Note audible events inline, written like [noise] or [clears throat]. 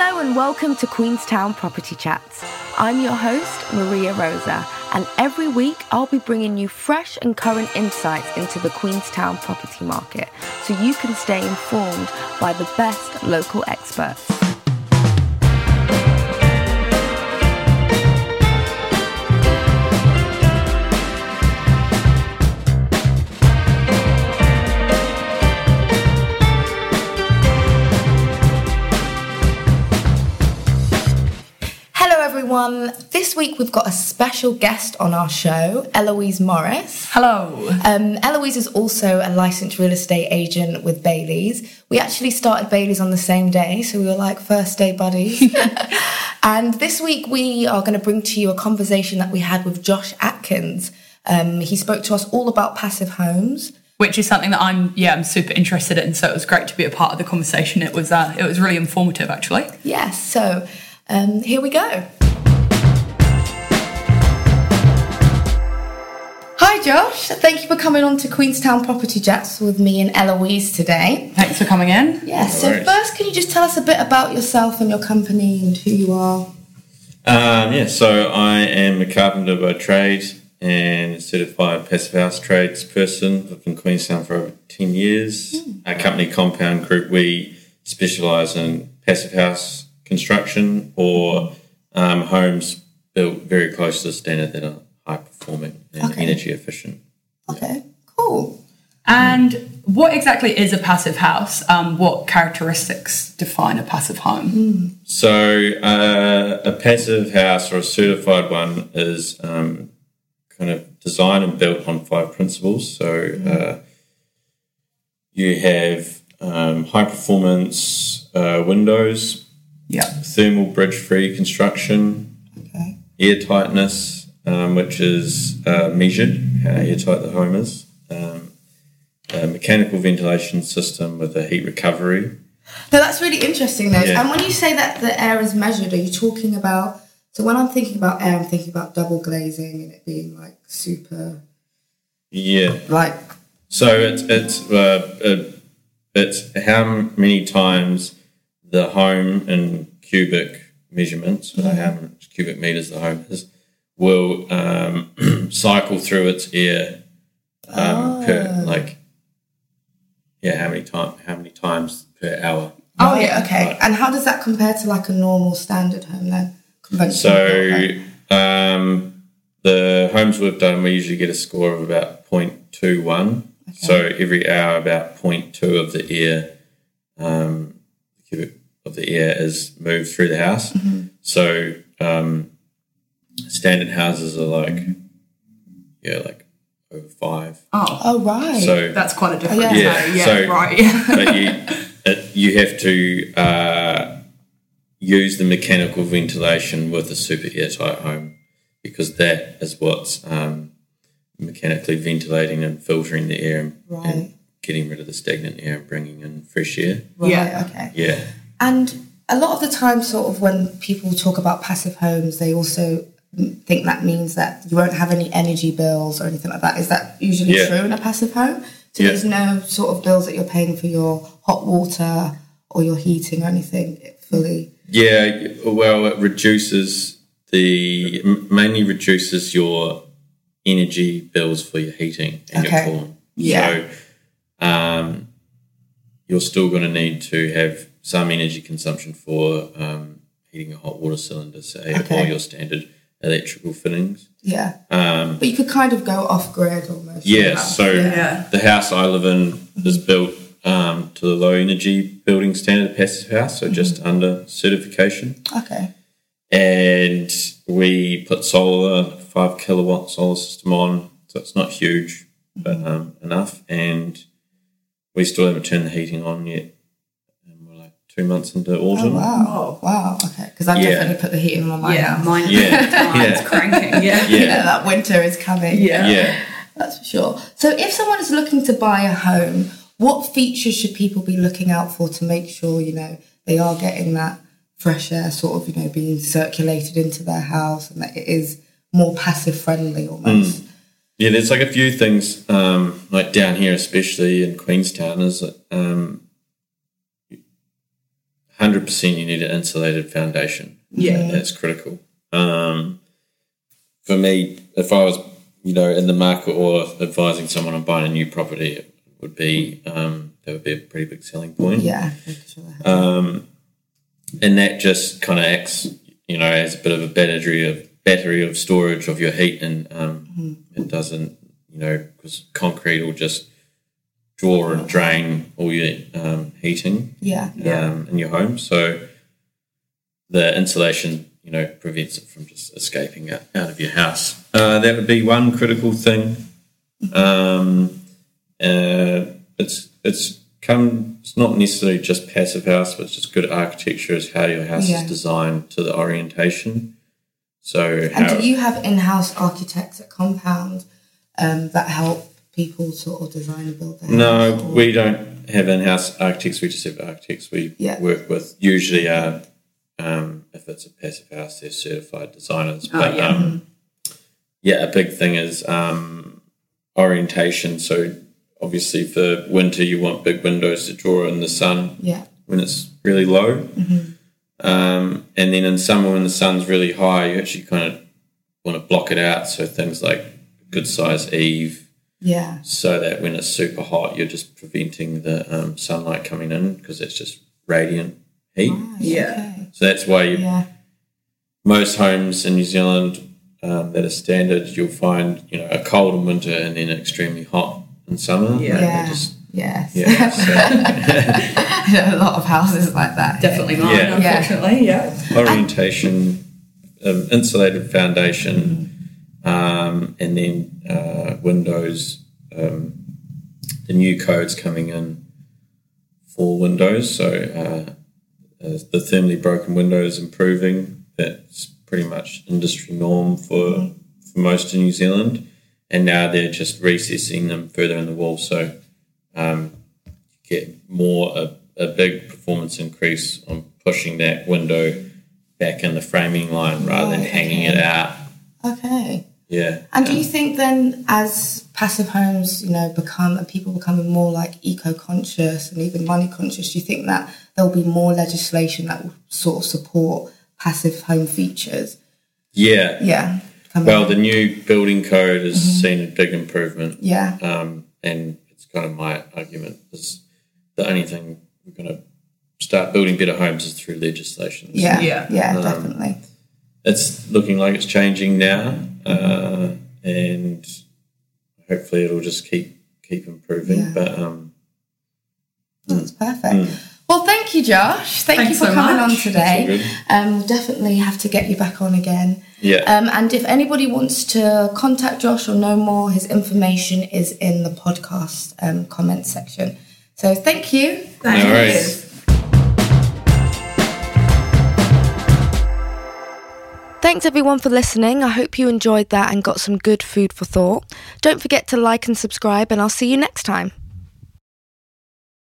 Hello and welcome to Queenstown Property Chats. I'm your host, Maria Rosa, and every week I'll be bringing you fresh and current insights into the Queenstown property market so you can stay informed by the best local experts. Everyone. This week we've got a special guest on our show, Eloise Morris. Hello. Um, Eloise is also a licensed real estate agent with Bayleys. We actually started Bayleys on the same day, so we were like first day buddies. [laughs] and this week we are going to bring to you a conversation that we had with Josh Atkins. Um, he spoke to us all about passive homes. Which is something that I'm yeah I'm super interested in. So it was great to be a part of the conversation. It was uh, it was really informative actually. Yes, so um, here we go. Josh. Thank you for coming on to Queenstown Property Chats with me and Eloise today. Thanks for coming in. Yes. No so worries. first, can you just tell us a bit about yourself and your company and who you are? Um, yeah, so I am a carpenter by trade and a certified passive house trades person. Lived in Queenstown for over 10 years. Our company Compound Group, we specialise in passive house construction or um, homes built very close to the standard that are high performing and Okay. Energy efficient. Okay. Cool. And what exactly is a passive house? Um, what characteristics define a passive home? So, uh, a passive house or a certified one is um, kind of designed and built on five principles. So, uh, you have um, high performance uh, windows, Yeah. thermal bridge free construction, Okay. air tightness, um, which is uh, measured, how airtight the home is, um, a mechanical ventilation system with a heat recovery. No, that's really interesting, though. Yeah. And when you say that the air is measured, are you talking about? So when I'm thinking about air, I'm thinking about double glazing and it being like super, Yeah. like So it's it's uh, it's how many times the home in cubic measurements, so how much cubic meters the home is, will um, [clears throat] cycle through its air um, per like yeah how many time how many times per hour. Oh yeah, okay. And how does that compare to like a normal standard home then? So um, the homes we've done, we usually get a score of about 0.21. So every hour, about 0.2 of the air, um, cubic of the air is moved through the house. So um, standard houses are like, yeah, like over five. Oh, Oh right. So that's quite a difference. Yeah. Yeah, So, yeah. so- right. [laughs] but you it, you have to uh, use the mechanical ventilation with a super airtight home because that is what's um, mechanically ventilating and filtering the air and, Right. and getting rid of the stagnant air and bringing in fresh air. right, Yeah. Okay. Yeah, And a lot of the time, sort of when people talk about passive homes, they also think that means that you won't have any energy bills or anything like that. Is that usually Yeah. true in a passive home? So Yeah. there's no sort of bills that you're paying for your hot water or your heating or anything fully. yeah. Well, it reduces the mainly reduces your energy bills for your heating and Okay. your cooling. Yeah. So, um, you're still going to need to have some energy consumption for um, heating a hot water cylinder, say, Okay. or your standard electrical fittings. Yeah. Um, But you could kind of go off grid almost. yeah, somehow. so Yeah. the house I live in is built um, to the low energy building standard passive house, so just under certification. Okay. And we put solar, five kilowatt solar system on, so it's not huge, but um, enough. And we still haven't turned the heating on yet. And we're like two months into Oh autumn. wow. Wow. Okay. Because I Yeah. definitely put the heating on my mind. yeah, mine. Yeah. mine's Yeah. cranking. Yeah. Yeah. Yeah, that winter is coming. Yeah. Yeah. That's for sure. So, if someone is looking to buy a home, what features should people be looking out for to make sure you know they are getting that fresh air sort of you know being circulated into their house and that it is more passive friendly almost? Yeah, there's like a few things, um, like down here, especially in Queenstown, is that um, hundred percent you need an insulated foundation. Yeah. that's critical. Um, for me, if I was you know in the market or advising someone on buying a new property, it would be um, that would be a pretty big selling point. Yeah. sure Um, and that just kind of acts, you know, as a bit of a battery of battery of storage of your heat, and um, it doesn't, you know, because concrete will just draw and drain all your um, heating Yeah. um, in your home. So the insulation, you know, prevents it from just escaping out, out of your house. Uh, that would be one critical thing. Um, uh, it's it's come. It's not necessarily just passive house, but it's just good architecture. Is how your house Yeah. is designed to the orientation. So And how, do you have in-house architects at Compound um, that help people sort of design and build their No, house? we don't have in-house architects. We just have architects we Yeah. work with. Usually, are um, if it's a passive house, they're certified designers. Oh, But yeah. um, yeah, a big thing is um, orientation. So obviously, for winter, you want big windows to draw in the sun Yeah. when it's really low. Mm-hmm. Um, and then in summer, when the sun's really high, you actually kind of want to block it out. So things like good size eave Yeah. so that when it's super hot, you're just preventing the um, sunlight coming in because it's just radiant heat. Right, Yeah. okay. So that's why you, Yeah. most homes in New Zealand um, that are standard, you'll find you know a cold in winter and then extremely hot in summer. Yeah. Yeah. just- Yes. yeah. So [laughs] a lot of houses like that. Definitely mine, Yeah. unfortunately. Yeah. orientation, um, insulated foundation, um, and then uh, windows. Um, the new codes coming in for Windows, so uh, uh, the thermally broken window is improving. That's pretty much industry norm for for most of New Zealand, and now they're just recessing them further in the wall, so um, get more a, a big performance increase on pushing that window back in the framing line rather than Right, hanging it out. Okay. Yeah. And do you think then, as passive homes, you know, become and people becoming more like eco-conscious and even money conscious, do you think that there'll be more legislation that will sort of support passive home features? Yeah. Yeah. coming Well, in? the new building code has seen a big improvement. yeah. Um, and it's kind of my argument is the only thing we're going to start building better homes is through legislation. Yeah. Yeah. Yeah. Um, definitely. It's looking like it's changing now, uh, and hopefully it'll just keep keep improving. Yeah. But um, That's perfect. Well, thank you, Josh. Thank Thanks you for so coming much. on today. good. Um, we'll definitely have to get you back on again. yeah, Um, and if anybody wants to contact Josh or know more, his information is in the podcast um, comments section. So thank you. Thank No you. Thanks everyone for listening. I hope you enjoyed that and got some good food for thought. Don't forget to like and subscribe, and I'll see you next time.